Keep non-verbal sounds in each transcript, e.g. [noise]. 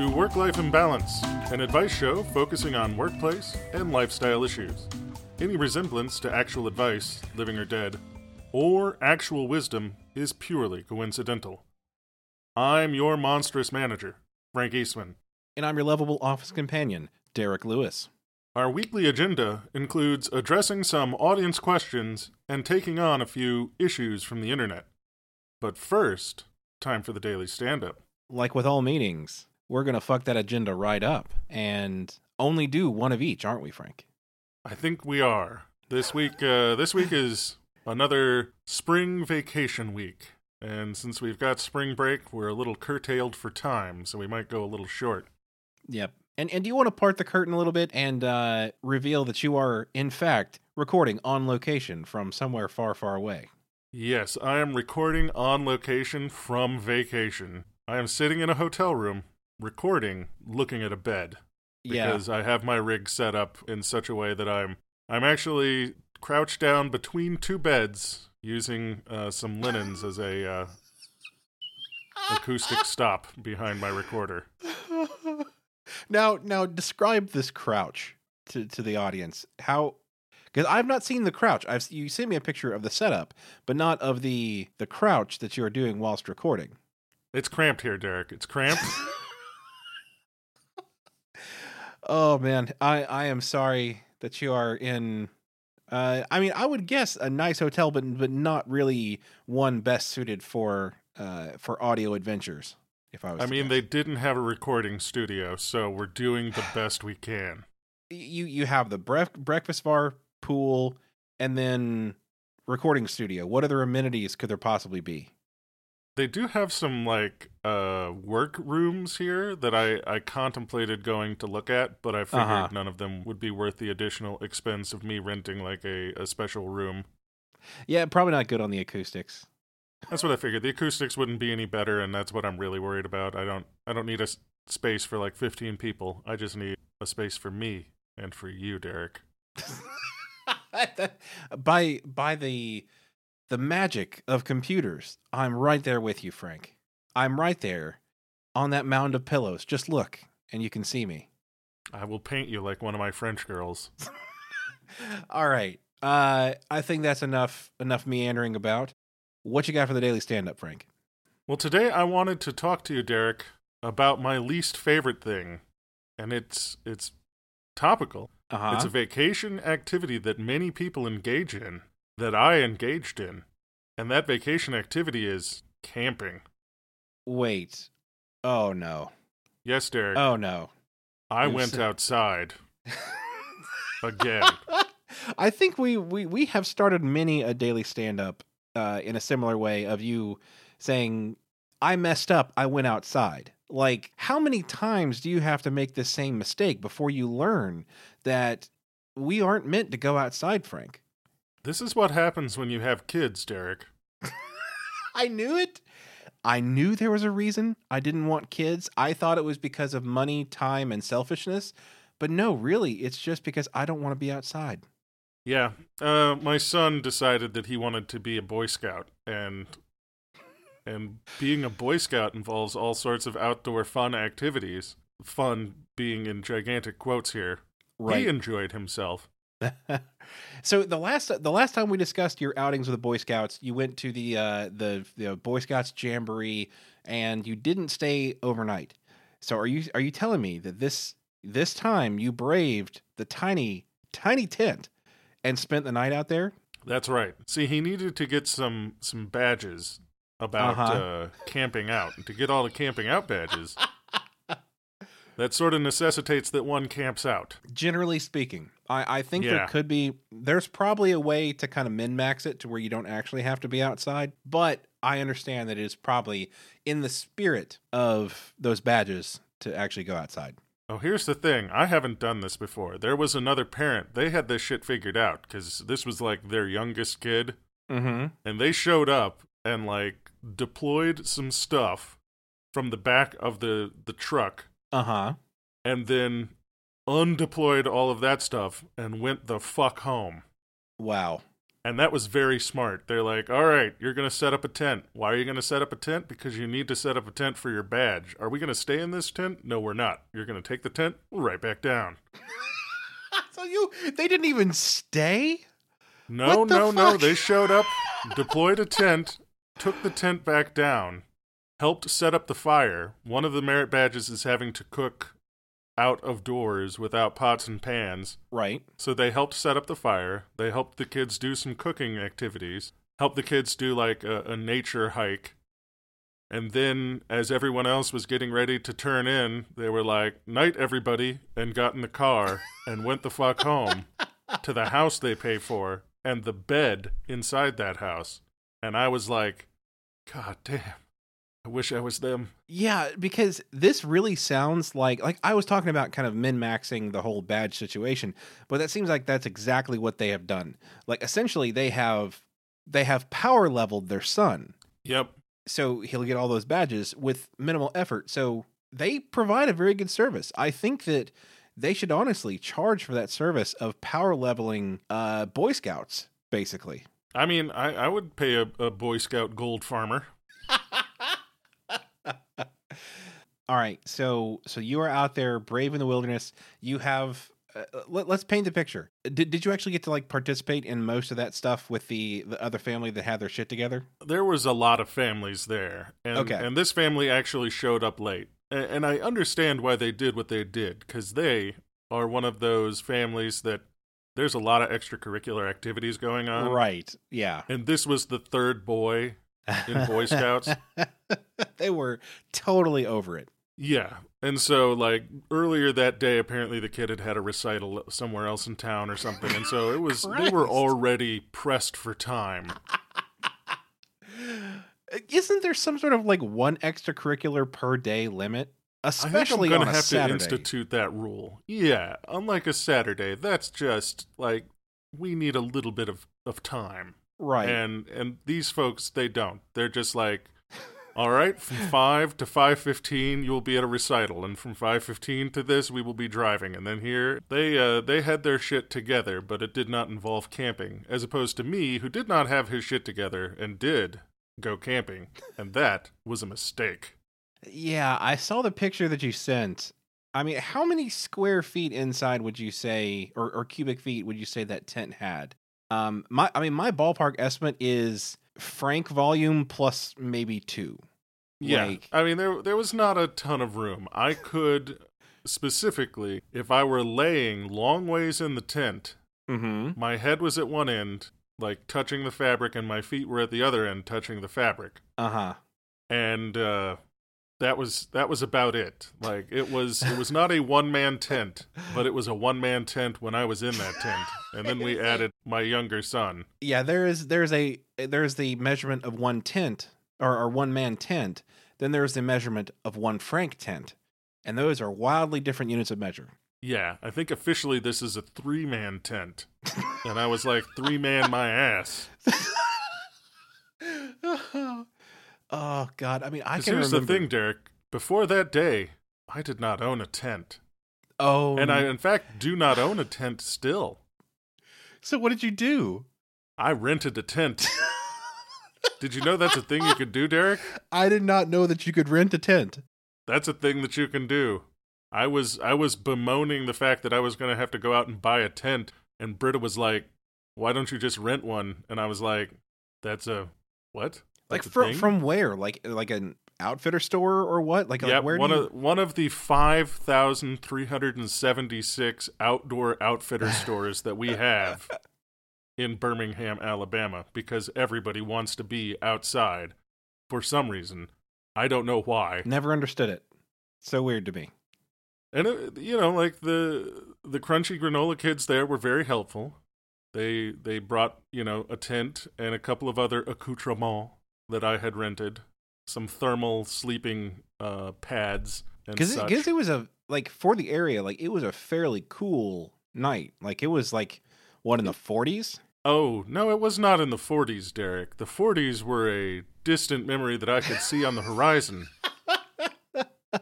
To Work Life Imbalance, an advice show focusing on workplace and lifestyle issues. Any resemblance to actual advice, living or dead, or actual wisdom is purely coincidental. I'm your monstrous manager, Frank Eastman. And I'm your lovable office companion, Derek Lewis. Our weekly agenda includes addressing some audience questions and taking on a few issues from the internet. But first, time for the daily stand up. Like with all meetings, we're going to fuck that agenda right up and only do one of each, aren't we, Frank? I think we are. This week uh, this week is another spring vacation week. And since we've got spring break, we're a little curtailed for time, so we might go a little short. Yep. And and do you want to part the curtain a little bit and uh, reveal that you are in fact recording on location from somewhere far, far away? Yes, I am recording on location from vacation. I am sitting in a hotel room recording looking at a bed because I have my rig set up in such a way that I'm I'm actually crouched down between two beds using uh, some linens as a uh, acoustic stop behind my recorder. [laughs] now, now describe this crouch to to the audience. How because I've not seen the crouch. I've you sent me a picture of the setup, but not of the the crouch that you are doing whilst recording. It's cramped here, Derek. It's cramped. [laughs] oh man, I I am sorry that you are in. Uh, I mean, I would guess a nice hotel, but but not really one best suited for uh for audio adventures. If I was, I mean, guess. they didn't have a recording studio, so we're doing the [sighs] best we can. you you have the bref- breakfast bar, pool, and then recording studio. What other amenities could there possibly be? They do have some like uh work rooms here that I I contemplated going to look at, but I figured Uh-huh. none of them would be worth the additional expense of me renting like a, a special room. Yeah, probably not good on the acoustics. That's what I figured. The acoustics wouldn't be any better, and that's what I'm really worried about. I don't I don't need a s- space for like 15 people. I just need a space for me and for you, Derek. [laughs] by by the the magic of computers, I'm right there with you, Frank. I'm right there on that mound of pillows. Just look, and you can see me. I will paint you like one of my French girls. [laughs] All right. Uh, I think that's enough enough meandering about. What you got for the daily stand up, Frank? Well, today I wanted to talk to you, Derek, about my least favorite thing, and it's it's topical. Uh-huh. It's a vacation activity that many people engage in, that I engaged in, and that vacation activity is camping. Wait. Oh no. Yes, Derek, Oh no. I you went outside [laughs] again. I think we, we we have started many a daily stand up uh, in a similar way of you saying, I messed up, I went outside. Like, how many times do you have to make this same mistake before you learn that we aren't meant to go outside, Frank? This is what happens when you have kids, Derek. [laughs] I knew it. I knew there was a reason I didn't want kids. I thought it was because of money, time, and selfishness. But no, really, it's just because I don't want to be outside. Yeah, uh, my son decided that he wanted to be a Boy Scout, and and being a Boy Scout involves all sorts of outdoor fun activities. Fun being in gigantic quotes here. He enjoyed himself. [laughs] so the last the last time we discussed your outings with the Boy Scouts, you went to the uh, the the Boy Scouts jamboree, and you didn't stay overnight. So are you are you telling me that this this time you braved the tiny tiny tent and spent the night out there? That's right. See, he needed to get some some badges about Uh-huh. uh, camping out. And to get all the camping out badges, [laughs] that sort of necessitates that one camps out. Generally speaking, I, I think there could be there's probably a way to kind of min max it to where you don't actually have to be outside. But I understand that it is probably in the spirit of those badges to actually go outside. Oh, here's the thing. I haven't done this before. There was another parent. They had this shit figured out because this was like their youngest kid. Mm-hmm. And they showed up and like deployed some stuff from the back of the, the truck. Uh huh. And then undeployed all of that stuff and went the fuck home. Wow. And that was very smart. They're like, all right, you're going to set up a tent. Why are you going to set up a tent? Because you need to set up a tent for your badge. Are we going to stay in this tent? No, we're not. You're going to take the tent right back down. [laughs] so you, they didn't even stay? No, no, fuck? no. They showed up, deployed a tent, took the tent back down, helped set up the fire. One of the merit badges is having to cook out of doors without pots and pans. Right. So they helped set up the fire. They helped the kids do some cooking activities. Helped the kids do like a, a nature hike. And then, as everyone else was getting ready to turn in, they were like, Night, everybody, and got in the car [laughs] and went the fuck home to the house they pay for and the bed inside that house. And I was like, God damn. I wish I was them. Yeah, because this really sounds like like I was talking about kind of min maxing the whole badge situation, but that seems like that's exactly what they have done. Like essentially they have they have power leveled their son. Yep. So he'll get all those badges with minimal effort. So they provide a very good service. I think that they should honestly charge for that service of power leveling uh, Boy Scouts, basically. I mean, I, I would pay a, a Boy Scout gold farmer. All right, so so you are out there, brave in the wilderness. You have. Uh, let, us paint the picture. Did did you actually get to like participate in most of that stuff with the the other family that had their shit together? There was a lot of families there, and okay. and this family actually showed up late, and, and I understand why they did what they did because they are one of those families that there's a lot of extracurricular activities going on. Right. Yeah. And this was the third boy in Boy [laughs] Scouts. they were totally over it. Yeah. And so, like, earlier that day, apparently the kid had had a recital somewhere else in town or something. And so it [laughs] was, they were already pressed for time. [laughs] Isn't there some sort of like one extracurricular per day limit? Especially I think I'm gonna have Saturday. to institute that rule. Yeah, unlike a Saturday, that's just like we need a little bit of, of time. Right. And and these folks they don't. They're just like all right, from 5 to 5:15 you will be at a recital and from 5:15 to this we will be driving and then here they uh they had their shit together, but it did not involve camping as opposed to me who did not have his shit together and did go camping and that was a mistake. Yeah, I saw the picture that you sent. I mean, how many square feet inside would you say or, or cubic feet would you say that tent had? Um my I mean my ballpark estimate is frank volume plus maybe two. Yeah, like, I mean there there was not a ton of room. I could specifically, if I were laying long ways in the tent, mm-hmm. my head was at one end, like touching the fabric, and my feet were at the other end, touching the fabric. Uh huh. And uh, that was that was about it. Like it was it was not a one man tent, but it was a one man tent when I was in that tent. And then we added my younger son. Yeah, there is there's a there's the measurement of one tent or, or one man tent. Then there's the measurement of one frank tent. And those are wildly different units of measure. Yeah, I think officially this is a three man tent. and I was like, three man my ass. [laughs] Oh God! I mean, I can. Here's remember... the thing, Derek. Before that day, I did not own a tent. Oh, and I, in fact, do not own a tent still. So what did you do? I rented a tent. did you know that's a thing you could do, Derek? [laughs] I did not know that you could rent a tent. That's a thing that you can do. I was I was bemoaning the fact that I was going to have to go out and buy a tent, and Britta was like, "Why don't you just rent one?" And I was like, "That's a what?" Like from from where? Like like an outfitter store or what? Like, yeah, like where one you... of one of the five thousand three hundred and seventy six outdoor outfitter [laughs] stores that we have in Birmingham, Alabama, because everybody wants to be outside for some reason. I don't know why. Never understood it. So weird to me. And it, you know, like the the crunchy granola kids there were very helpful. They they brought you know a tent and a couple of other accoutrements that I had rented, some thermal sleeping uh, pads, and Because it, it was a like for the area, like it was a fairly cool night. Like it was like what in the forties. Oh, no, it was not in the 40s, Derek. The 40s were a distant memory that I could see on the horizon. [laughs]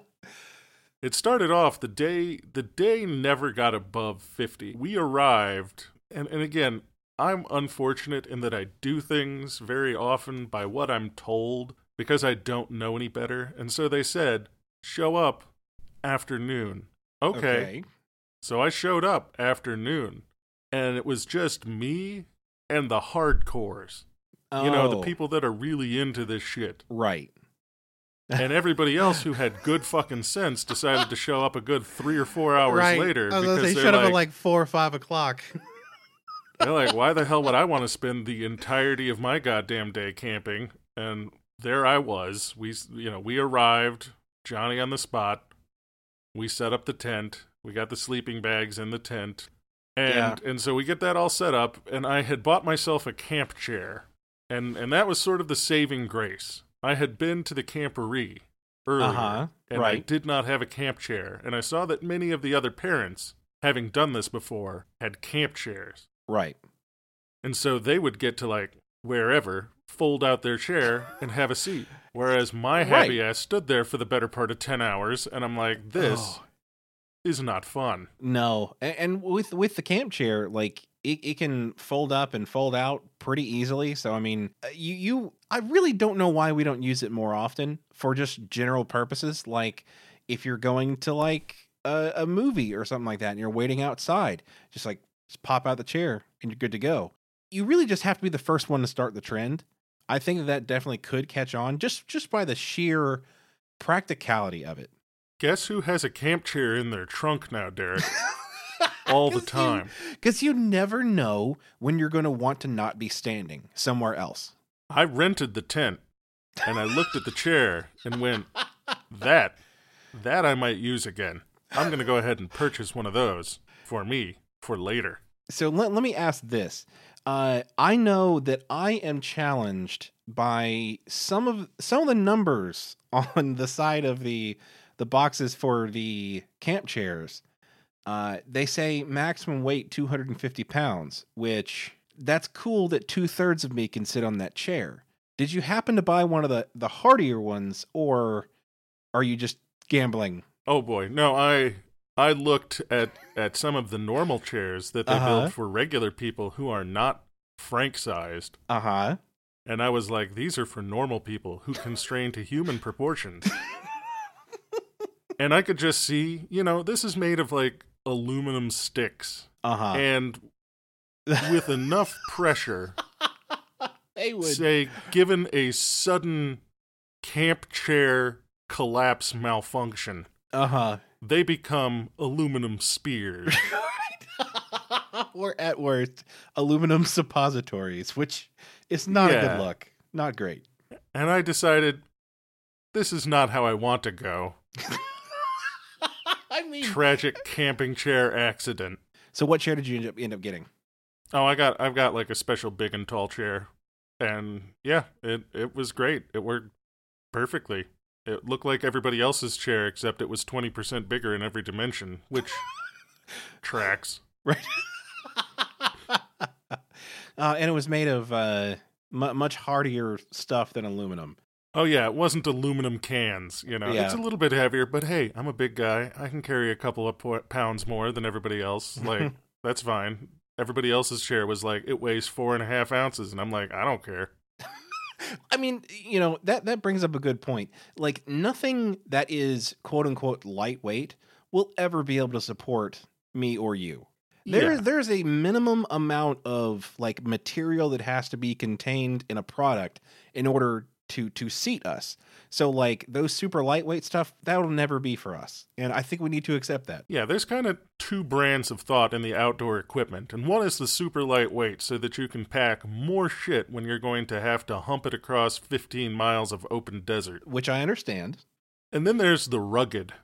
it started off the day the day never got above 50. We arrived and and again, I'm unfortunate in that I do things very often by what I'm told because I don't know any better. And so they said, "Show up afternoon." okay. So I showed up afternoon, and it was just me and the hardcores. Oh. You know, the Oh, people that are really into this shit. Right. [laughs] And everybody else who had good fucking sense decided to show up a good three or four hours right. later because they showed up like, at like four or five o'clock. [laughs] they're like, why the hell would I want to spend the entirety of my goddamn day camping? And there I was. We, you know, we arrived, Johnny on the spot. We set up the tent. We got the sleeping bags in the tent. And Yeah. and so we get that all set up and I had bought myself a camp chair. And and that was sort of the saving grace. I had been to the camporee earlier Uh-huh, and I did not have a camp chair. And I saw that many of the other parents, having done this before, had camp chairs. Right. And so they would get to like wherever, fold out their chair and have a seat. Whereas my happy ass stood there for the better part of 10 hours and I'm like, this Oh. is not fun. No, and, and with with the camp chair, like it, it can fold up and fold out pretty easily. So I mean, uh, you you I really don't know why we don't use it more often for just general purposes, like if you're going to like a, a movie or something like that, and you're waiting outside, just like just pop out the chair and you're good to go. You really just have to be the first one to start the trend. I think that, that definitely could catch on just just by the sheer practicality of it. Guess who has a camp chair in their trunk now, Derek? [laughs] All the time. Because you never know when you're going to want to not be standing somewhere else. I rented the tent and I looked at the chair and went, that, that I might use again. I'm going to go ahead and purchase one of those for me for later. So let, let me ask this. Uh, I know that I am challenged by some of some of the numbers [laughs] on the side of the the boxes for the camp chairs. Uh, they say maximum weight 250 pounds, which that's cool that two thirds of me can sit on that chair. Did you happen to buy one of the the hardier ones, or are you just gambling? Oh boy, no, I I looked at at some of the normal chairs that they Uh-huh. build for regular people who are not Frank sized, Uh huh. and I was like, these are for normal people who constrain to human proportions. and I could just see, you know, this is made of like aluminum sticks, Uh huh. and with enough pressure, [laughs] they would. say, given a sudden camp chair collapse malfunction, Uh huh. They become aluminum spears. [laughs] [laughs] or at worst, aluminum suppositories, which is not a good look. Not great. and I decided this is not how I want to go. [laughs] I mean, Tragic camping chair accident. so what chair did you end up, end up getting? Oh, I got I've got like a special big and tall chair. And yeah, it it was great. It worked perfectly. It looked like everybody else's chair except it was 20% bigger in every dimension, which [laughs] tracks. Right. [laughs] uh, and it was made of uh, mu much hardier stuff than aluminum. Oh yeah, it wasn't aluminum cans, you know. Yeah. It's a little bit heavier, but hey, I'm a big guy. I can carry a couple of po- pounds more than everybody else. [laughs] Like that's fine. Everybody else's chair was like it weighs four and a half ounces, and I'm like, I don't care. I mean, you know that that brings up a good point. Like nothing that is quote unquote lightweight will ever be able to support me or you. There, Yeah. there's a minimum amount of like material that has to be contained in a product in order to to seat us. So like those super lightweight stuff, that'll never be for us. And I think we need to accept that. Yeah, there's kind of two brands of thought in the outdoor equipment, and one is the super lightweight, so that you can pack more shit when you're going to have to hump it across 15 miles of open desert. Which I understand. And then there's the rugged.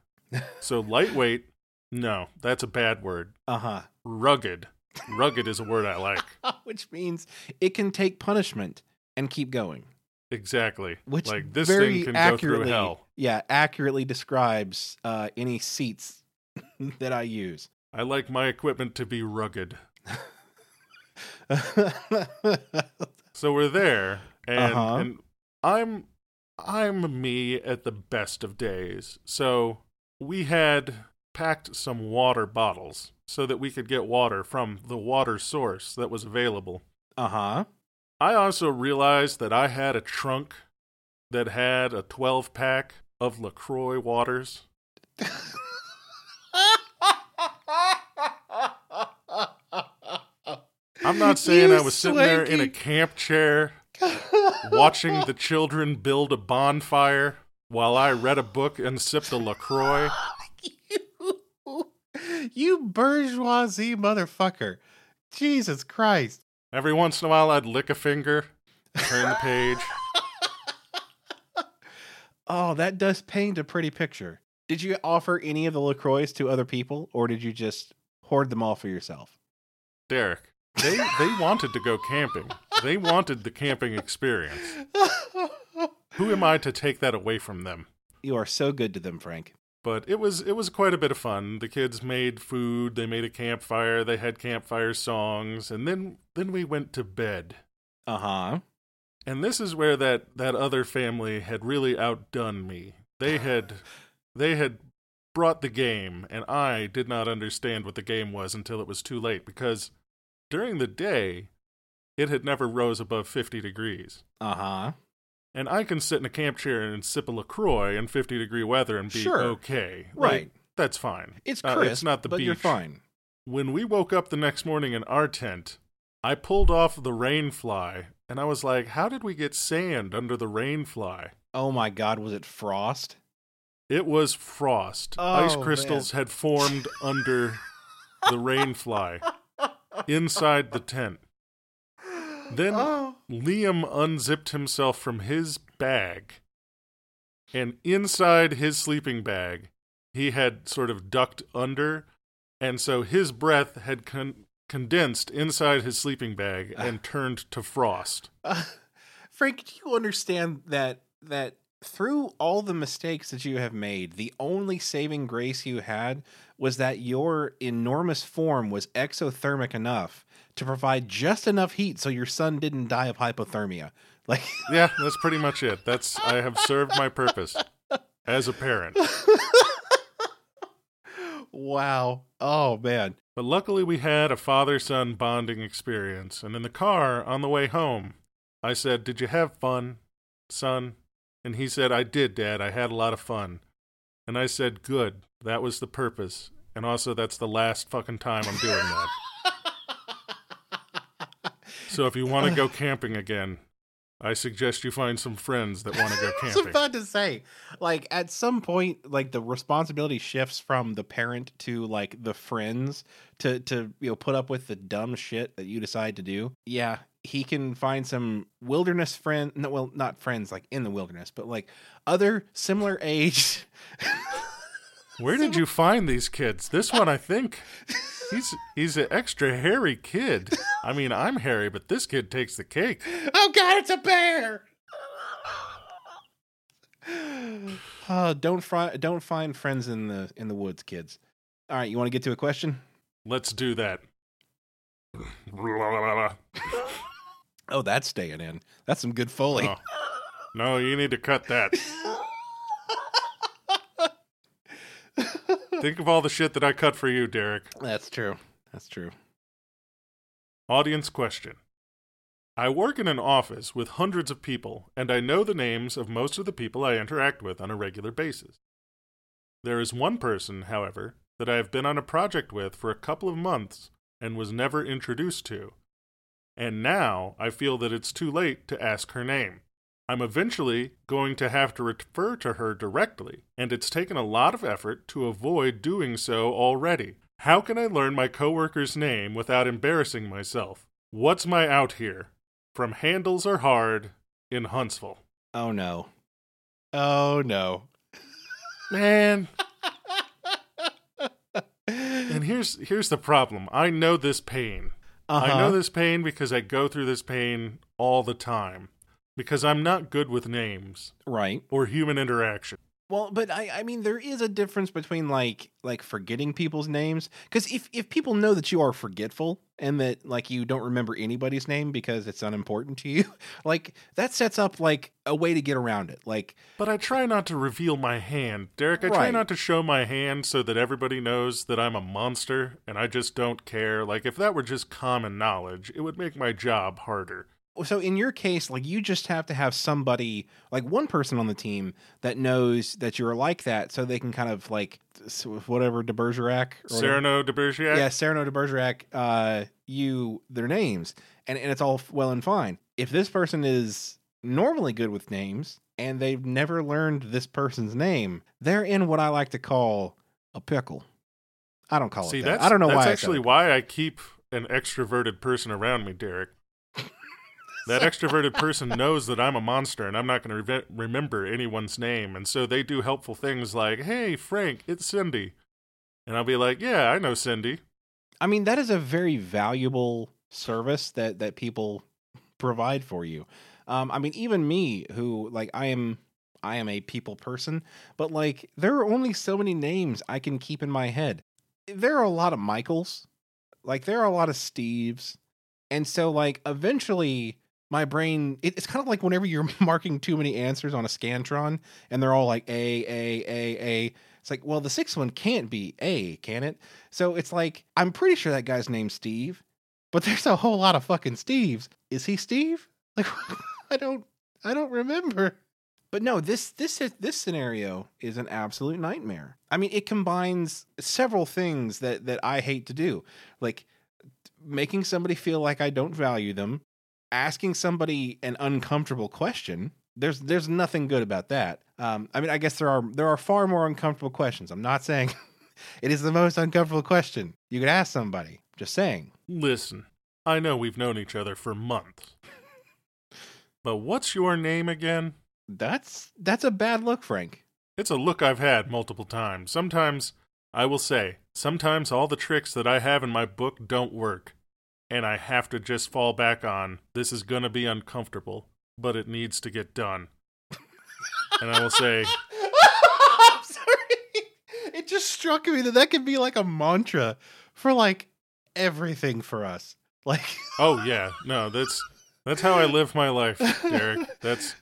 So lightweight, no, that's a bad word. Uh-huh. Rugged. Rugged is a word I like. [laughs] Which means it can take punishment and keep going. Exactly. Which like this very thing can accurately, go through hell. Yeah, accurately describes uh, any seats [laughs] that I use. I like my equipment to be rugged. [laughs] so we're there, and, Uh-huh. and I'm I'm me at the best of days. So we had packed some water bottles so that we could get water from the water source that was available. uh huh. I also realized that I had a trunk that had a 12 pack of LaCroix waters. I'm not [laughs] saying You I was sitting there in a camp chair watching the children build a bonfire while I read a book and sipped a LaCroix. [laughs] you, you bourgeoisie motherfucker. Jesus Christ. Every once in a while, I'd lick a finger, turn the page. [laughs] Oh, that does paint a pretty picture. Did you offer any of the LaCroix to other people, or did you just hoard them all for yourself? Derek, they, they wanted to go camping. They wanted the camping experience. [laughs] Who am I to take that away from them? you are so good to them, Frank. But it was it was quite a bit of fun. The kids made food, they made a campfire, they had campfire songs, and then then we went to bed. Uh huh. And this is where that that other family had really outdone me. They [sighs] had they had brought the game and I did not understand what the game was until it was too late because during the day it had never rose above 50 degrees. Uh huh. And I can sit in a camp chair and sip a LaCroix in 50 degree weather and be Sure. okay. Like, Right. that's fine. It's Uh, crisp, it's not the but you're fine. When we woke up the next morning in our tent, I pulled off the rain fly and I was like, how did we get sand under the rain fly? Oh my God, was it frost? It was frost. Oh, Ice crystals had formed under the rain fly [laughs] inside the tent. Then Oh. Liam unzipped himself from his bag, and inside his sleeping bag, he had sort of ducked under, and so his breath had con- condensed inside his sleeping bag and [laughs] turned to frost. Uh, [laughs] Frank, do you understand that that through all the mistakes that you have made, the only saving grace you had was that your enormous form was exothermic enough to provide just enough heat so your son didn't die of hypothermia. [laughs] Like Yeah, that's pretty much it. That's I have served my purpose as a parent. wow. Oh man. But luckily, we had a father son bonding experience. And in the car on the way home, I said, Did you have fun, son? And he said, I did, Dad. I had a lot of fun. And I said, Good. That was the purpose. And also, that's the last fucking time I'm doing that. So if you want to go camping again, I suggest you find some friends that want to go [laughs] I was camping. about to say, like at some point, like the responsibility shifts from the parent to like the friends to to you know put up with the dumb shit that you decide to do. Yeah, he can find some wilderness friend. No, well, not friends like in the wilderness, but like other similar [laughs] age. Where did you find these kids? This one, I think, he's he's an extra hairy kid. I mean, I'm hairy, but this kid takes the cake. oh God, it's a bear! Uh, don't fri- don't find friends in the in the woods, kids. All right, you want to get to a question? Let's do that. Oh, that's staying in. That's some good foley. Oh. No, you need to cut that. [laughs] Think of all the shit that I cut for you, Derek. That's true. That's true. Audience question. I work in an office with hundreds of people, and I know the names of most of the people I interact with on a regular basis. There is one person, however, that I have been on a project with for a couple of months and was never introduced to. And now I feel that it's too late to ask her name. I'm eventually going to have to refer to her directly, and it's taken a lot of effort to avoid doing so already. How can I learn my coworker's name without embarrassing myself? What's my out here? From Handles Are Hard in Huntsville. Oh no. Oh no. Man, [laughs] and here's here's the problem. I know this pain. I know Uh-huh. this pain because I go through this pain all the time. Because I'm not good with names Right. or human interaction. Well, but I, I mean, there is a difference between like like forgetting people's names because if if people know that you are forgetful and that like you don't remember anybody's name because it's unimportant to you, [laughs] like that sets up like a way to get around it. Like, But I try not to reveal my hand, Derek. I try not to show my hand so that everybody knows that I'm a monster and I just don't care. Like, if that were just common knowledge, it would make my job harder. So in your case, like you just have to have somebody like one person on the team that knows that you're like that, so they can kind of like whatever de Bergerac or whatever- de Bergerac? yeah, Cyrano de Bergerac, uh, you their names, and and it's all well and fine. If this person is normally good with names and they've never learned this person's name, they're in what I like to call a pickle. I don't call See, it that. that's, I don't know that's why. I actually it. why I keep an extroverted person around me, Derek. That extroverted person knows that I'm a monster and I'm not going to re- remember anyone's name. And so they do helpful things like, hey, Frank, it's Cindy. And I'll be like, yeah, I know Cindy. I mean, that is a very valuable service that that people provide for you. Um, I mean, even me, who like I am, I am a people person, but like there are only so many names I can keep in my head. There are a lot of Michaels, like there are a lot of Steves, and so like eventually my brain it, it's kind of like whenever you're [laughs] marking too many answers on a scantron and they're all like a a a a. It's like well the sixth one can't be a can it? So it's like i'm pretty sure that guy's named steve but [laughs] there's a whole lot of fucking steves. Is he steve? [laughs] Like i don't i don't remember. But no this this this scenario is an absolute nightmare. I mean it combines several things that that i hate to do. Like making somebody feel like i don't value them asking somebody an uncomfortable question there's there's nothing good about that um i mean i guess there are there are far more uncomfortable questions i'm not saying [laughs] it is the most uncomfortable question you could ask somebody just saying Listen, I know we've known each other for months. But what's your name again? that's that's a bad look frank It's a look I've had multiple times. Sometimes, I will say, sometimes all the tricks that I have in my book don't work. And I have to just fall back on this is going to be uncomfortable, but it needs to get done. and I will say, [laughs] i'm sorry it just struck me that that could be like a mantra for like everything for us like [laughs] oh yeah, no, that's that's how I live my life, Derek. That's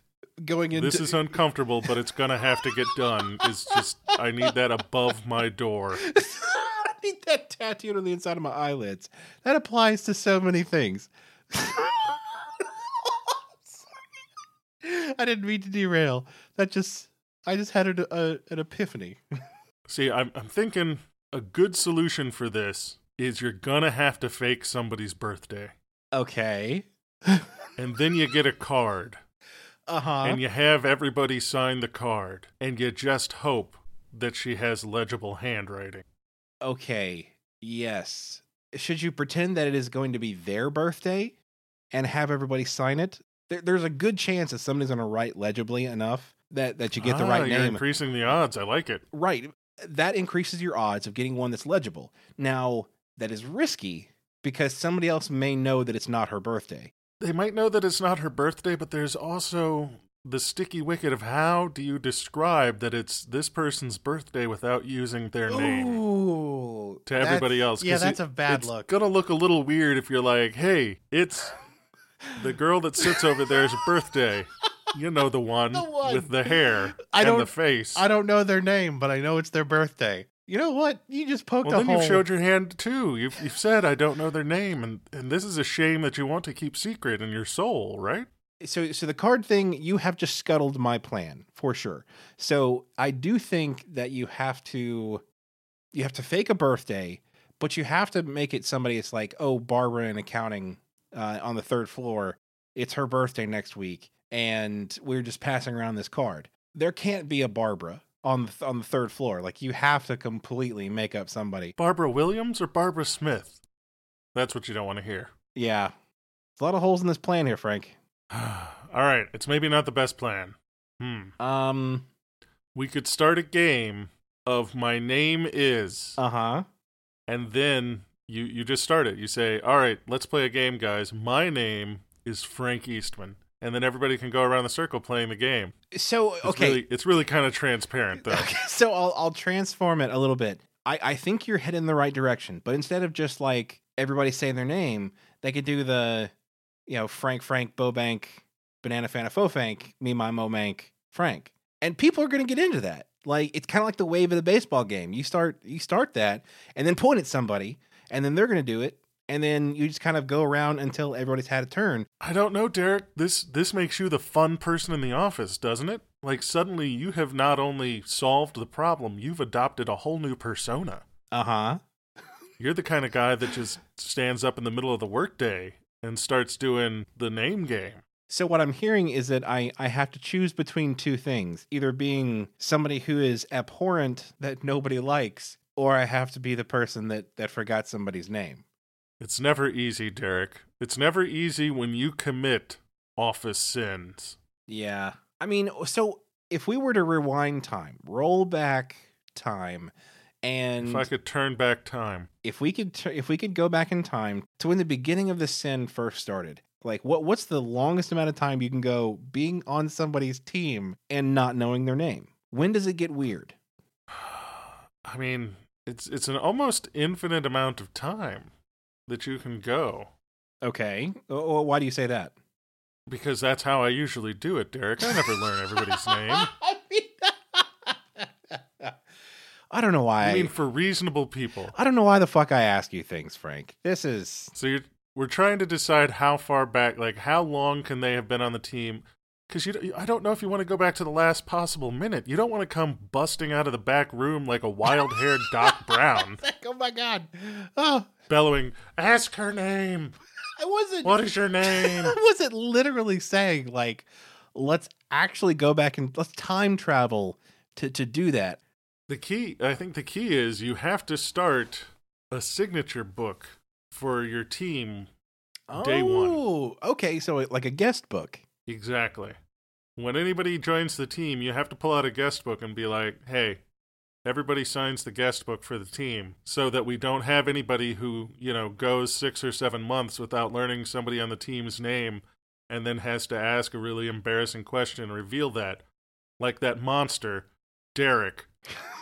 going into this is uncomfortable, but it's going to have to get done. Is just I need that above my door. [laughs] [laughs] I need that tattooed on the inside of my eyelids. That applies to so many things. [laughs] I didn't mean to derail. That just I just had a, a, an epiphany. [laughs] See, I'm I'm thinking a good solution for this is you're gonna have to fake somebody's birthday. Okay. And then you get a card. Uh huh. And you have everybody sign the card. And you just hope that she has legible handwriting. Okay. Yes. Should you pretend that it is going to be their birthday and have everybody sign it? There, there's a good chance that somebody's going to write legibly enough that that you get the Ah, right you're name. increasing the odds. I like it. Right. That increases your odds of getting one that's legible. Now, that is risky because somebody else may know that it's not her birthday. They might know that it's not her birthday, but there's also the sticky wicket of how do you describe that it's this person's birthday without using their name to everybody else? Yeah, that's it- a bad look. it's look. gonna look a little weird if you're like, "Hey, it's the girl that sits over there's birthday." You know the one, [laughs] The one. with the hair I and don't- the face. I don't know their name, but I know it's their birthday. You know what? You just poked well, a then hole. you've showed your hand too. You've you've said I don't know their name, and and this is a shame that you want to keep secret in your soul, right? So so the card thing you have just scuttled my plan for sure. So i do think that you have to you have to fake a birthday but you have to make it somebody it's like oh barbara in accounting uh, on the third floor it's her birthday next week and we're just passing around this card. There can't be a barbara on the, on the third floor. Like you have to completely make up somebody. Barbara Williams or Barbara Smith? That's what you don't want to hear. yeah. There's a lot of holes in this plan here frank [sighs] All right, it's maybe not the best plan. Hmm. um We could start a game of my name is, uh-huh and then you you just start it. You say, "All right, let's play a game, guys. My name is Frank Eastman." and then everybody can go around the circle playing the game. So It's okay, really, it's really kind of transparent though. Okay, [laughs] so I'll I'll transform it a little bit. I, I think you're heading in the right direction, but instead of just like everybody saying their name, they could do the, you know, Frank Frank Bobank Banana Fana Fofank Me My Momank Frank, and people are going to get into that. Like it's kind of like the wave of the baseball game. You start you start that, and then point at somebody, and then they're going to do it, and then you just kind of go around until everybody's had a turn. I don't know, Derek. This this makes you the fun person in the office, doesn't it? Like suddenly you have not only solved the problem, you've adopted a whole new persona. Uh huh. You're the kind of guy that just stands up in the middle of the workday and starts doing the name game. So what I'm hearing is that I, I have to choose between two things, either being somebody who is abhorrent that nobody likes, or I have to be the person that, that forgot somebody's name. It's never easy, Derek. It's never easy when you commit office sins. Yeah. I mean, so if we were to rewind time, roll back time, and If I could turn back time, if we could if we could go back in time to when the beginning of the sin first started like what what's the longest amount of time you can go being on somebody's team and not knowing their name? When does it get weird? [sighs] I mean, it's it's an almost infinite amount of time that you can go. Okay. O- why do you say that? Because that's how I usually do it, Derek. I never learn everybody's [laughs] name. I don't know why I mean, for reasonable people. i don't know why the fuck i ask you things frank this is So you're, we're trying to decide how far back, like how long can they have been on the team? Because you, I don't know if you want to go back to the last possible minute. You don't want to come busting out of the back room like a wild-haired [laughs] Doc Brown, oh my god oh bellowing, "Ask her name. i wasn't What is your name?" [laughs] I wasn't literally saying like let's actually go back and let's time travel to to do that. The key, I think, the key is you have to start a signature book for your team. Day one. Oh, okay, so it- like a guest book. Exactly. When anybody joins the team, you have to pull out a guest book and be like, "Hey, everybody signs the guest book for the team so that we don't have anybody who, you know, goes 6 or 7 months without learning somebody on the team's name and then has to ask a really embarrassing question and reveal that like that monster, Derek, [laughs]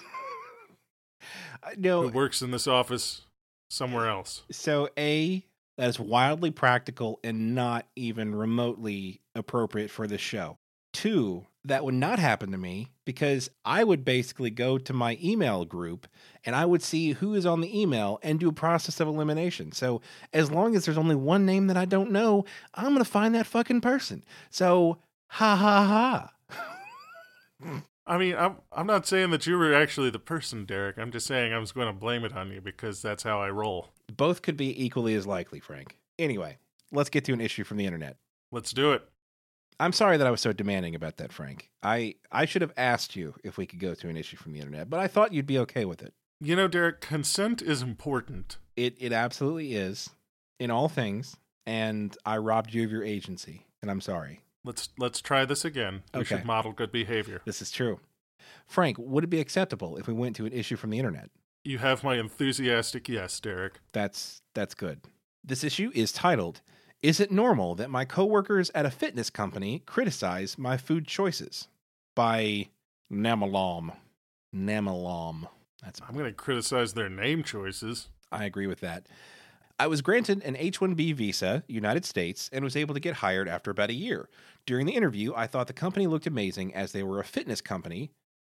I- who No, works in this office somewhere else. so a that is wildly practical and not even remotely appropriate for this show. Two, that would not happen to me because I would basically go to my email group and I would see who is on the email and do a process of elimination. So as long as there's only one name that I don't know, I'm going to find that fucking person. So ha ha ha. [laughs] I mean, I'm I'm not saying that you were actually the person, Derek. I'm just saying I was going to blame it on you because that's how I roll. Both could be equally as likely, Frank. Anyway, let's get to an issue from the internet. Let's do it. I'm sorry that I was so demanding about that, Frank. I I should have asked you if we could go to an issue from the internet, but I thought you'd be okay with it. You know, Derek, consent is important. It it absolutely is in all things, and I robbed you of your agency, and I'm sorry. Let's let's try this again. We Okay. should model good behavior. This is true. Frank, would it be acceptable if we went to an issue from the internet? You have my enthusiastic yes, Derek. That's that's good. This issue is titled Is it normal that my coworkers at a fitness company criticize my food choices? By Namalam. Namalam. That's I'm going to criticize their name choices. I agree with that. I was granted an H 1B visa, United States, and was able to get hired after about a year. During the interview, I thought the company looked amazing as they were a fitness company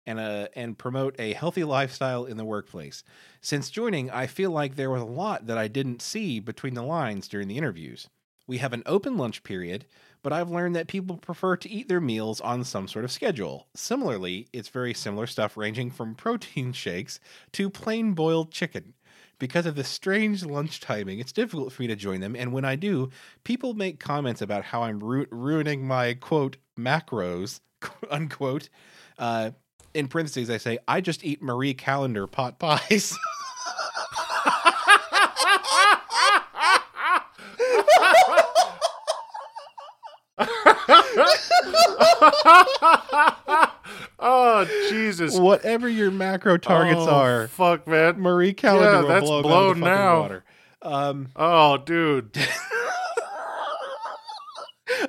and, a, and promote a healthy lifestyle in the workplace. Since joining, I feel like there was a lot that I didn't see between the lines during the interviews. We have an open lunch period, but I've learned that people prefer to eat their meals on some sort of schedule. Similarly, it's very similar stuff ranging from [laughs] protein shakes to plain boiled chicken. Because of the strange lunch timing, it's difficult for me to join them, and when I do, people make comments about how I'm ru- ruining my quote macros [laughs] unquote. Uh, in parentheses, I say I just eat Marie Callender pot pies. [laughs] oh Jesus! Whatever your macro targets Oh, are, Fuck, man. Marie Callender Yeah, will that's blow 'em out of blown now. Um, Oh, dude. [laughs]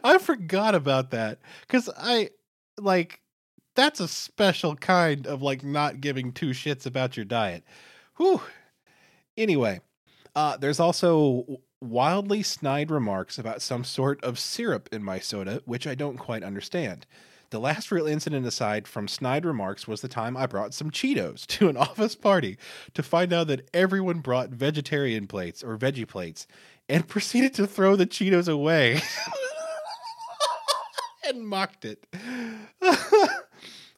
I forgot about that because I like that's a special kind of like not giving two shits about your diet. Whew. Anyway, uh, there's also wildly snide remarks about some sort of syrup in my soda, which I don't quite understand. The last real incident aside from snide remarks was the time I brought some Cheetos [laughs] to an office party to find out that everyone brought vegetarian plates or veggie plates and [laughs] proceeded to throw the Cheetos away [laughs] and mocked it.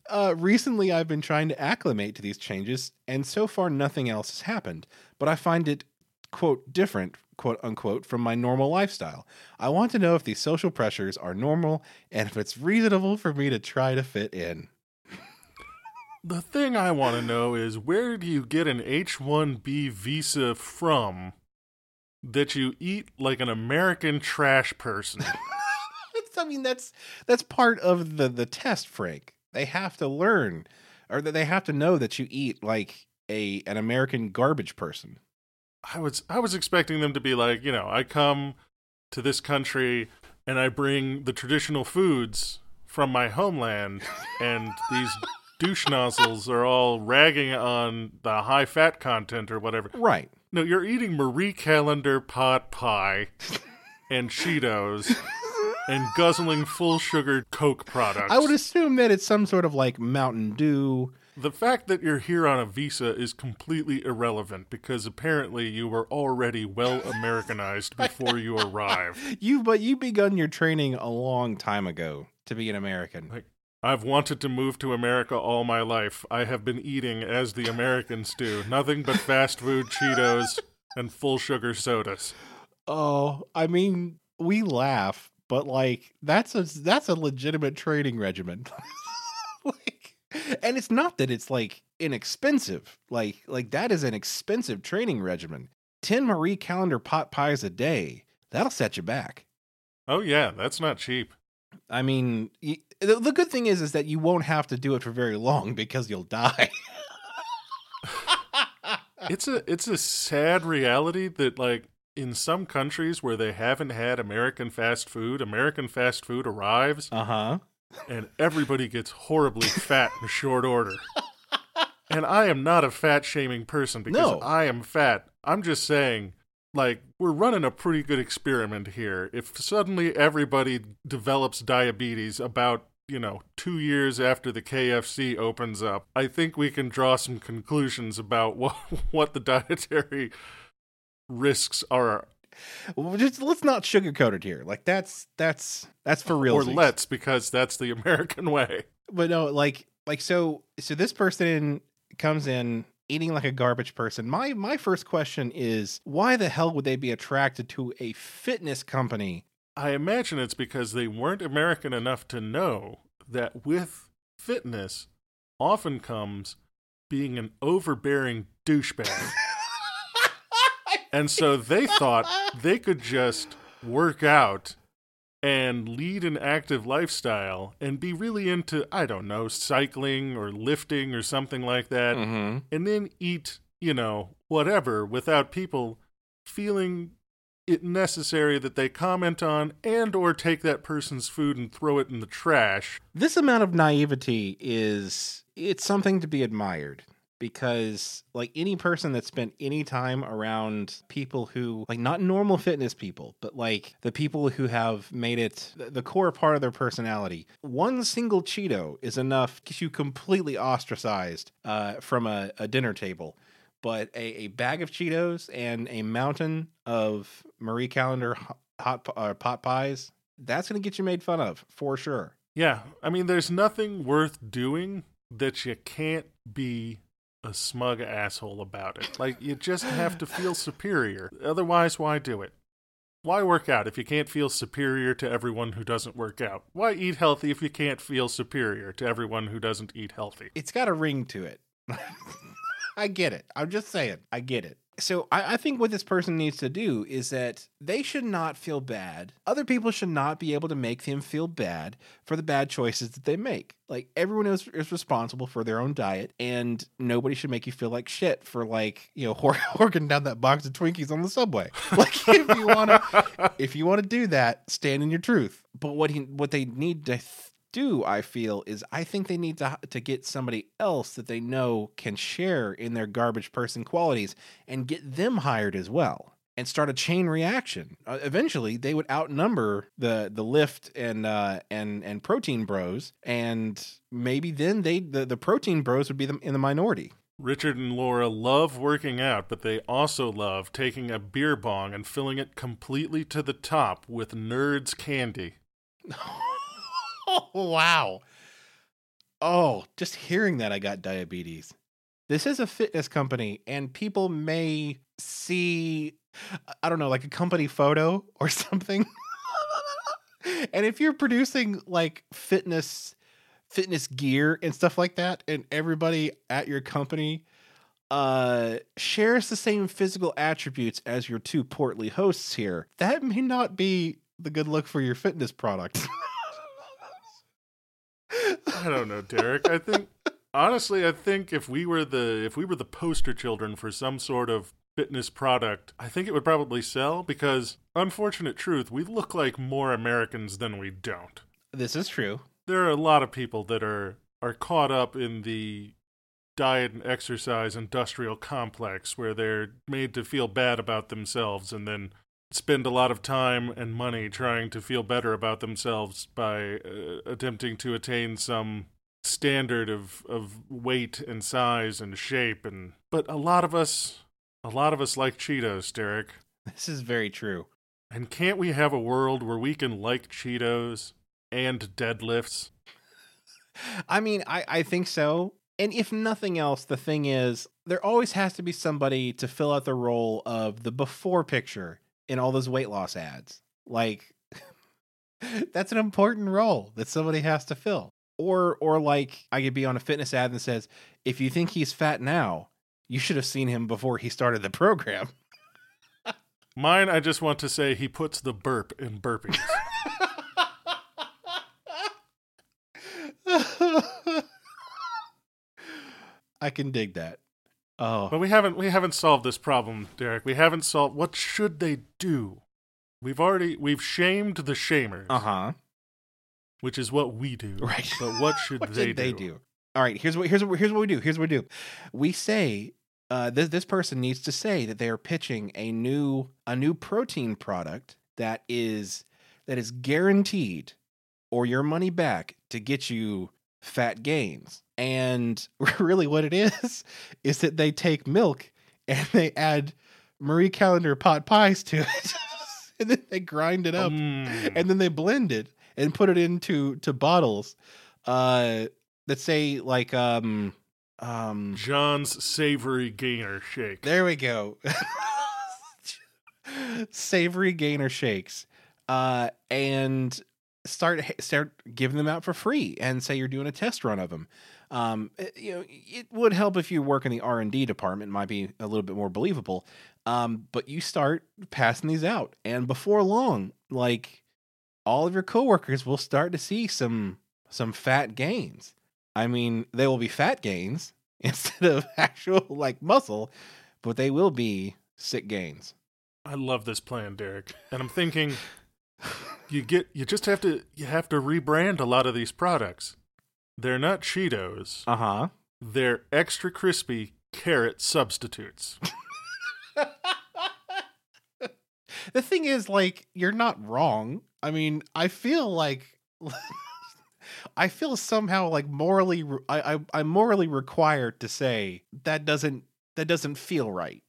uh, recently, I've been trying to acclimate to these changes, and so far nothing else has happened. But I find it, quote, different, quote unquote, from my normal lifestyle. I want to know if these social pressures are normal and if it's reasonable for me to try to fit in. the thing I want to know is where do you get an H 1B visa from that you eat like an American trash person? [laughs] I mean, that's that's part of the the test, Frank. They have to learn, or that they have to know that you eat like a an American garbage person. I was I was expecting them to be like, you know, I come to this country and I bring the traditional foods from my homeland, and these douche nozzles are all ragging on the high fat content or whatever. Right. No, you're eating Marie Callender pot pie and Cheetos and guzzling full sugar Coke products. I would assume that it's some sort of like Mountain Dew. The fact that you're here on a visa is completely irrelevant because apparently you were already well Americanized before you arrived. [laughs] You but you begun your training a long time ago to be an American. Like, I've wanted to move to America all my life. I have been eating as the Americans do, nothing but fast food Cheetos and full sugar sodas. Oh, I mean, we laugh, but like that's a that's a legitimate training regimen. [laughs] like and it's not that it's like inexpensive. Like like that is an expensive training regimen. 10 Marie Callender pot pies a day. That'll set you back. Oh yeah, that's not cheap. I mean, the, the good thing is is that you won't have to do it for very long [laughs] because you'll die. [laughs] it's a it's a sad reality that like in some countries where they haven't had American fast food, American fast food arrives. Uh-huh. And everybody gets horribly fat in short order. And I am not a fat shaming person because no. I am fat. I'm just saying like we're running a pretty good experiment here. If suddenly everybody develops diabetes about you know, two years after the KFC opens up, I think we can draw some conclusions about [laughs] what what the dietary risks are. Well, just let's not sugarcoat it here. Like that's that's that's for real. Or let's because that's the [laughs] American way. But no, like like so so this person comes in eating like a garbage person. My my first question is why the hell would they be attracted to a fitness company? I imagine it's because they weren't American enough to know that with fitness often comes being an overbearing douchebag. [laughs] and so they thought they could just work out and lead an active lifestyle and be really into, I don't know, cycling or lifting or something like that, mm-hmm. and then eat, you know, whatever without people feeling it necessary that they comment on and or take that person's food and throw it in the trash. This amount of naivety is it's something to be admired because like any person that spent any time around people who like not normal fitness people but like the people who have made it the core part of their personality one single cheeto is enough to get you completely ostracized uh, from a, a dinner table. But a, a, bag of cheetos and a mountain of marie callender hot uh, pot pies that's going to get you made fun of for sure. Yeah i mean there's nothing worth doing that you can't be a smug asshole about it. Like you just have to feel superior. Otherwise, why do it? Why work out if you can't feel superior to everyone who doesn't work out? Why eat healthy if you can't feel superior to everyone who doesn't eat healthy? It's got a ring to it. [laughs] I get it. I'm just saying. I get it. So I, I, think what this person needs to do is that they should not feel bad. Other people should not be able to make them feel bad for the bad choices that they make. Like everyone is, is responsible for their own diet, and nobody should make you feel like shit for like you know [laughs] horking down that box of Twinkies on the subway. [laughs] Like if you want to, if you want to do that, stand in your truth. But what he what they need to do, I feel, is I think they need to to get somebody else that they know can share in their garbage person qualities and get them hired as well and start a chain reaction. Uh, eventually, they would outnumber the the lift and uh, and and protein bros, and maybe then they the, the protein bros would be the, in the minority. Richard and Laura love working out, but they also love taking a beer bong and filling it completely to the top with nerds candy. [laughs] oh, [laughs] wow. Oh, just hearing that, I got diabetes. This is a fitness company, and people may see, I don't know, like a company photo or [laughs] something. and if you're producing like fitness fitness gear and stuff like that and everybody at your company uh shares the same physical attributes as your two portly hosts here that may not be the good look for your fitness product [laughs] I don't know, Derek. I think [laughs] honestly, I think if we were the if we were the poster children for some sort of fitness product, I think it would probably sell because unfortunate truth, we look like more Americans than we don't. This is true. There are a lot of people that are are caught up in the diet and exercise industrial complex where they're made to feel bad about themselves and then spend a lot of time and money trying to feel better about themselves by uh, attempting to attain some standard of of weight and size and shape and but a lot of us a lot of us like Cheetos, Derek. This is very true. And can't we have a world where we can like Cheetos and deadlifts? I mean, I, I think so. And if nothing else, the thing is, there always has to be somebody to fill out the role of the before picture in all those weight loss ads. Like [laughs] that's an important role that somebody has to fill. Or or like I could be on a fitness ad that says, if you think he's fat now, you should have seen him before he started the program. [laughs] Mine, I just want to say he puts the burp in burpees. [laughs] I can dig that. Oh. But we haven't we haven't solved this problem, Derek. We haven't solved what should they do? We've already we've shamed the shamers. Uh-huh. Which is what we do. Right. But what [laughs] should what they, do? they do? All right, here's what here's what here's what we do. Here's what we do. We say uh, this this person needs to say that they are pitching a new a new protein product that is that is guaranteed or your money back to get you fat gains. And [laughs] really, what it is is that they take milk and they add Marie Callender pot pies to it, [laughs] and then they grind it up, mm. and then they blend it and put it into to bottles uh, that say like um um John's Savory Gainer Shake. There we go. [laughs] savory Gainer shakes. Uh, and start start giving them out for free and say you're doing a test run of them. Um, it, eh, you know, it would help if you work in the R and D department; might be a little bit more believable. Um, but you start passing these out, and before long, like all of your coworkers will start to see some some fat gains. I mean, they will be fat gains [laughs] instead of actual like muscle, but they will be sick gains. I love this plan, Derek, and I'm thinking you get you just have to you have to rebrand a lot of these products. They're not Cheetos. Uh huh. They're extra crispy carrot substitutes. [laughs] the thing is, like, you're not wrong. I mean, I feel like. [laughs] I feel somehow like morally, I, I I'm morally required to say that doesn't that doesn't feel right.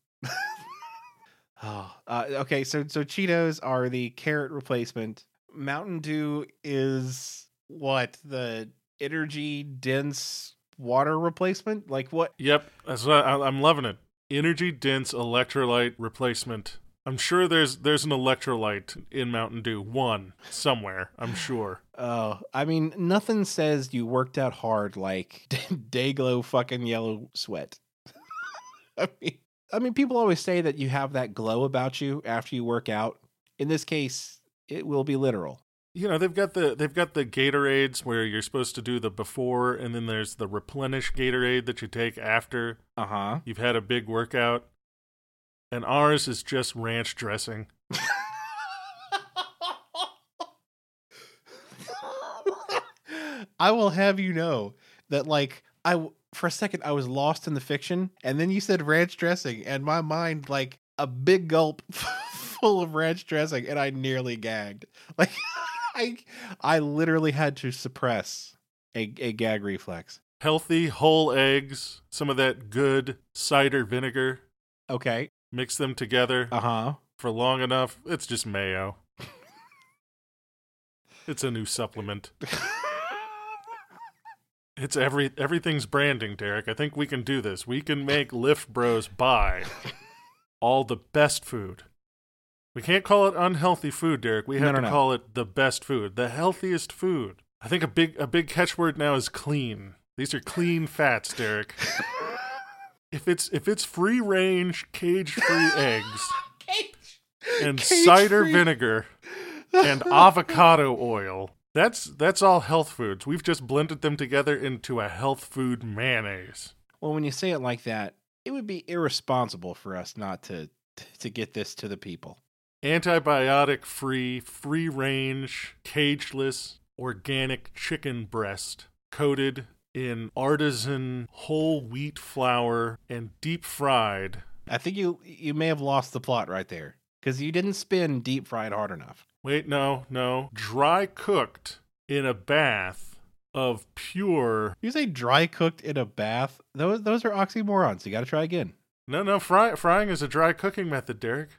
Oh, [laughs] uh, okay. So so Cheetos are the carrot replacement. Mountain Dew is what the energy dense water replacement. Like what? Yep, that's what I, I'm loving it. Energy dense electrolyte replacement. I'm sure there's there's an electrolyte in Mountain Dew, one somewhere. I'm sure. Oh, I mean, nothing says you worked out hard like [laughs] Dayglow fucking yellow sweat. [laughs] I mean, I mean, people always say that you have that glow about you after you work out. In this case, it will be literal. You know, they've got the they've got the Gatorades where you're supposed to do the before and then there's the replenish Gatorade that you take after Uh-huh. you've had a big workout. And ours is just ranch dressing. [laughs] I will have you know that like I w- for a second I was lost in the fiction and then you said ranch dressing and my mind like a big gulp [laughs] full of ranch dressing and I nearly gagged. Like [laughs] I I literally had to suppress a, a gag reflex. Healthy whole eggs, some of that good cider vinegar. Okay. Mix them together Uh-huh. for long enough. It's just mayo. it's a new supplement. [laughs] It's every everything's branding, Derek. I think we can do this. We can make Lift Bros buy [laughs] all the best food. We can't call it unhealthy food, Derek. We have no, to no. call it the best food, the healthiest food. I think a big a big catchword now is clean. These are clean fats, Derek. [laughs] if it's if it's free range, cage free [laughs] eggs and Cage cider free. [laughs] vinegar and avocado oil. That's that's all health foods. We've just blended them together into a health food mayonnaise. Well, when you say it like that, it would be irresponsible for us not to to get this to the people. Antibiotic free, free range, cageless, organic chicken breast coated in artisan whole wheat flour and deep fried. I think you you may have lost the plot right there because you didn't spin deep fried hard enough. Wait, no, no. Dry cooked in a bath of pure. You say dry cooked in a bath? Those those are oxymorons. You got to try again. No, no, fry, frying is a dry cooking method, Derek.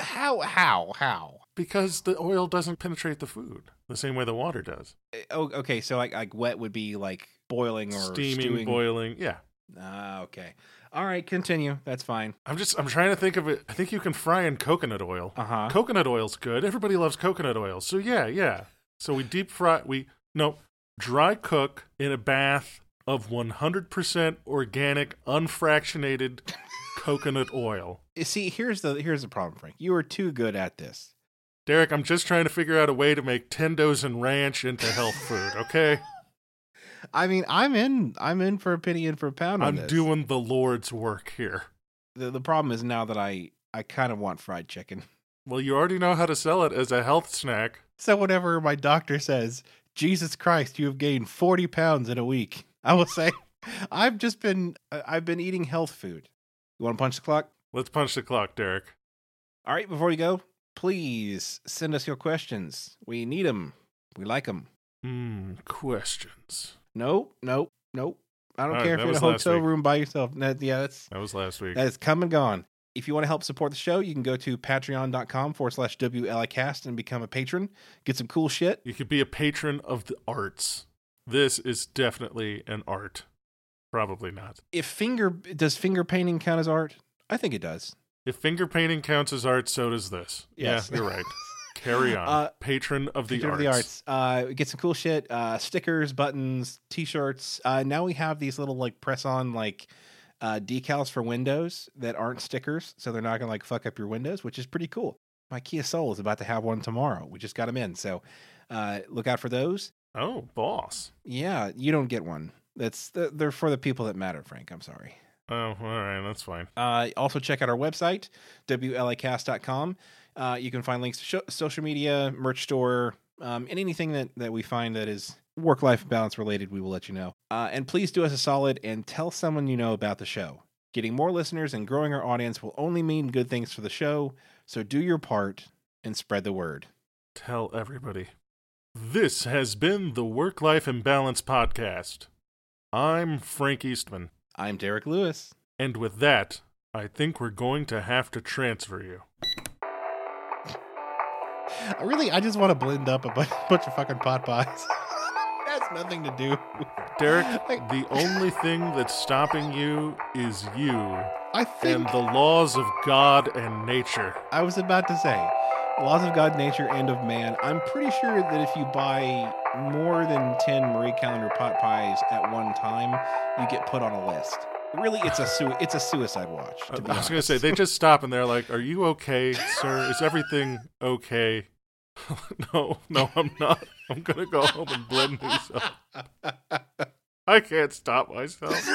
How how how? Because the oil doesn't penetrate the food the same way the water does. Eh, Oh, okay. So like like wet would be like boiling or Steaming, stewing. boiling. Yeah. Ah, okay. All right, continue. That's fine. I'm just I'm trying to think of it. I think you can fry in coconut oil. Uh huh. Coconut oil's good. Everybody loves coconut oil. So yeah, yeah. So we deep fry we no dry cook in a bath of 100% organic unfractionated coconut oil. See, here's the here's the problem, Frank. You are too good at this. Derek, I'm just trying to figure out a way to make Tendos and ranch into health food, [laughs] okay? I mean, I'm in. I'm in for a penny, in for a pound. I'm this. doing the Lord's work here. The, the problem is now that I I kind of want fried chicken. Well, you already know how to sell it as a health snack. So whenever my doctor says, "Jesus Christ, you have gained forty pounds in a week," I will say, [laughs] "I've just been I've been eating health food." You want to punch the clock? Let's punch the clock, Derek. All right. Before we go, please send us your questions. We need them. We like them. Hmm, questions. Nope. Nope. Nope. I don't All right, care if you're in a hotel week. room by yourself. That, yeah, that's That was last week. That is come and gone. If you want to help support the show, you can go to patreon.com forward slash WLIcast and become a patron. Get some cool shit. You could be a patron of the arts. This is definitely an art. Probably not. If finger does finger painting count as art? I think it does. If finger painting counts as art, so does this. Yes. Yeah, you're right. Carry on. [laughs] Uh, patron of the Patron arts. of the arts. Uh, get some cool shit. Uh, stickers, buttons, t-shirts. Uh, now we have these little like press on like uh, decals for windows that aren't stickers, so they're not gonna like fuck up your windows, which is pretty cool. My Kia Soul is about to have one tomorrow. We just got them in, so uh, look out for those. Oh, boss. Yeah, you don't get one. That's they're for the people that matter, Frank. I'm sorry. Oh, all right. That's fine. Uh, also, check out our website, WLAcast.com. Uh, you can find links to social media, merch store, um, and anything that, that we find that is work life balance related, we will let you know. Uh, and please do us a solid and tell someone you know about the show. Getting more listeners and growing our audience will only mean good things for the show, so do your part and spread the word. Tell everybody. This has been the Work Life Imbalance Podcast. I'm Frank Eastman. I'm Derek Lewis. And with that, I think we're going to have to transfer you. I really, I just want to blend up a bu- [laughs] bunch of fucking pot pies. [laughs] That's nothing to do. Derek, [laughs] Like- the only thing that's stopping you is you I think and the laws of God and nature. I was about to say, laws of God, nature, and of man. I'm pretty sure that if you buy more than 10 Marie Callender pot pies at one time, you get put on a list. really, it's a su- [laughs] it's a suicide watch. I was going to say they just stop and they're like, "Are you okay, sir? Is everything okay?" [laughs] no, no, I'm not. I'm gonna go home and blend myself. I can't stop myself.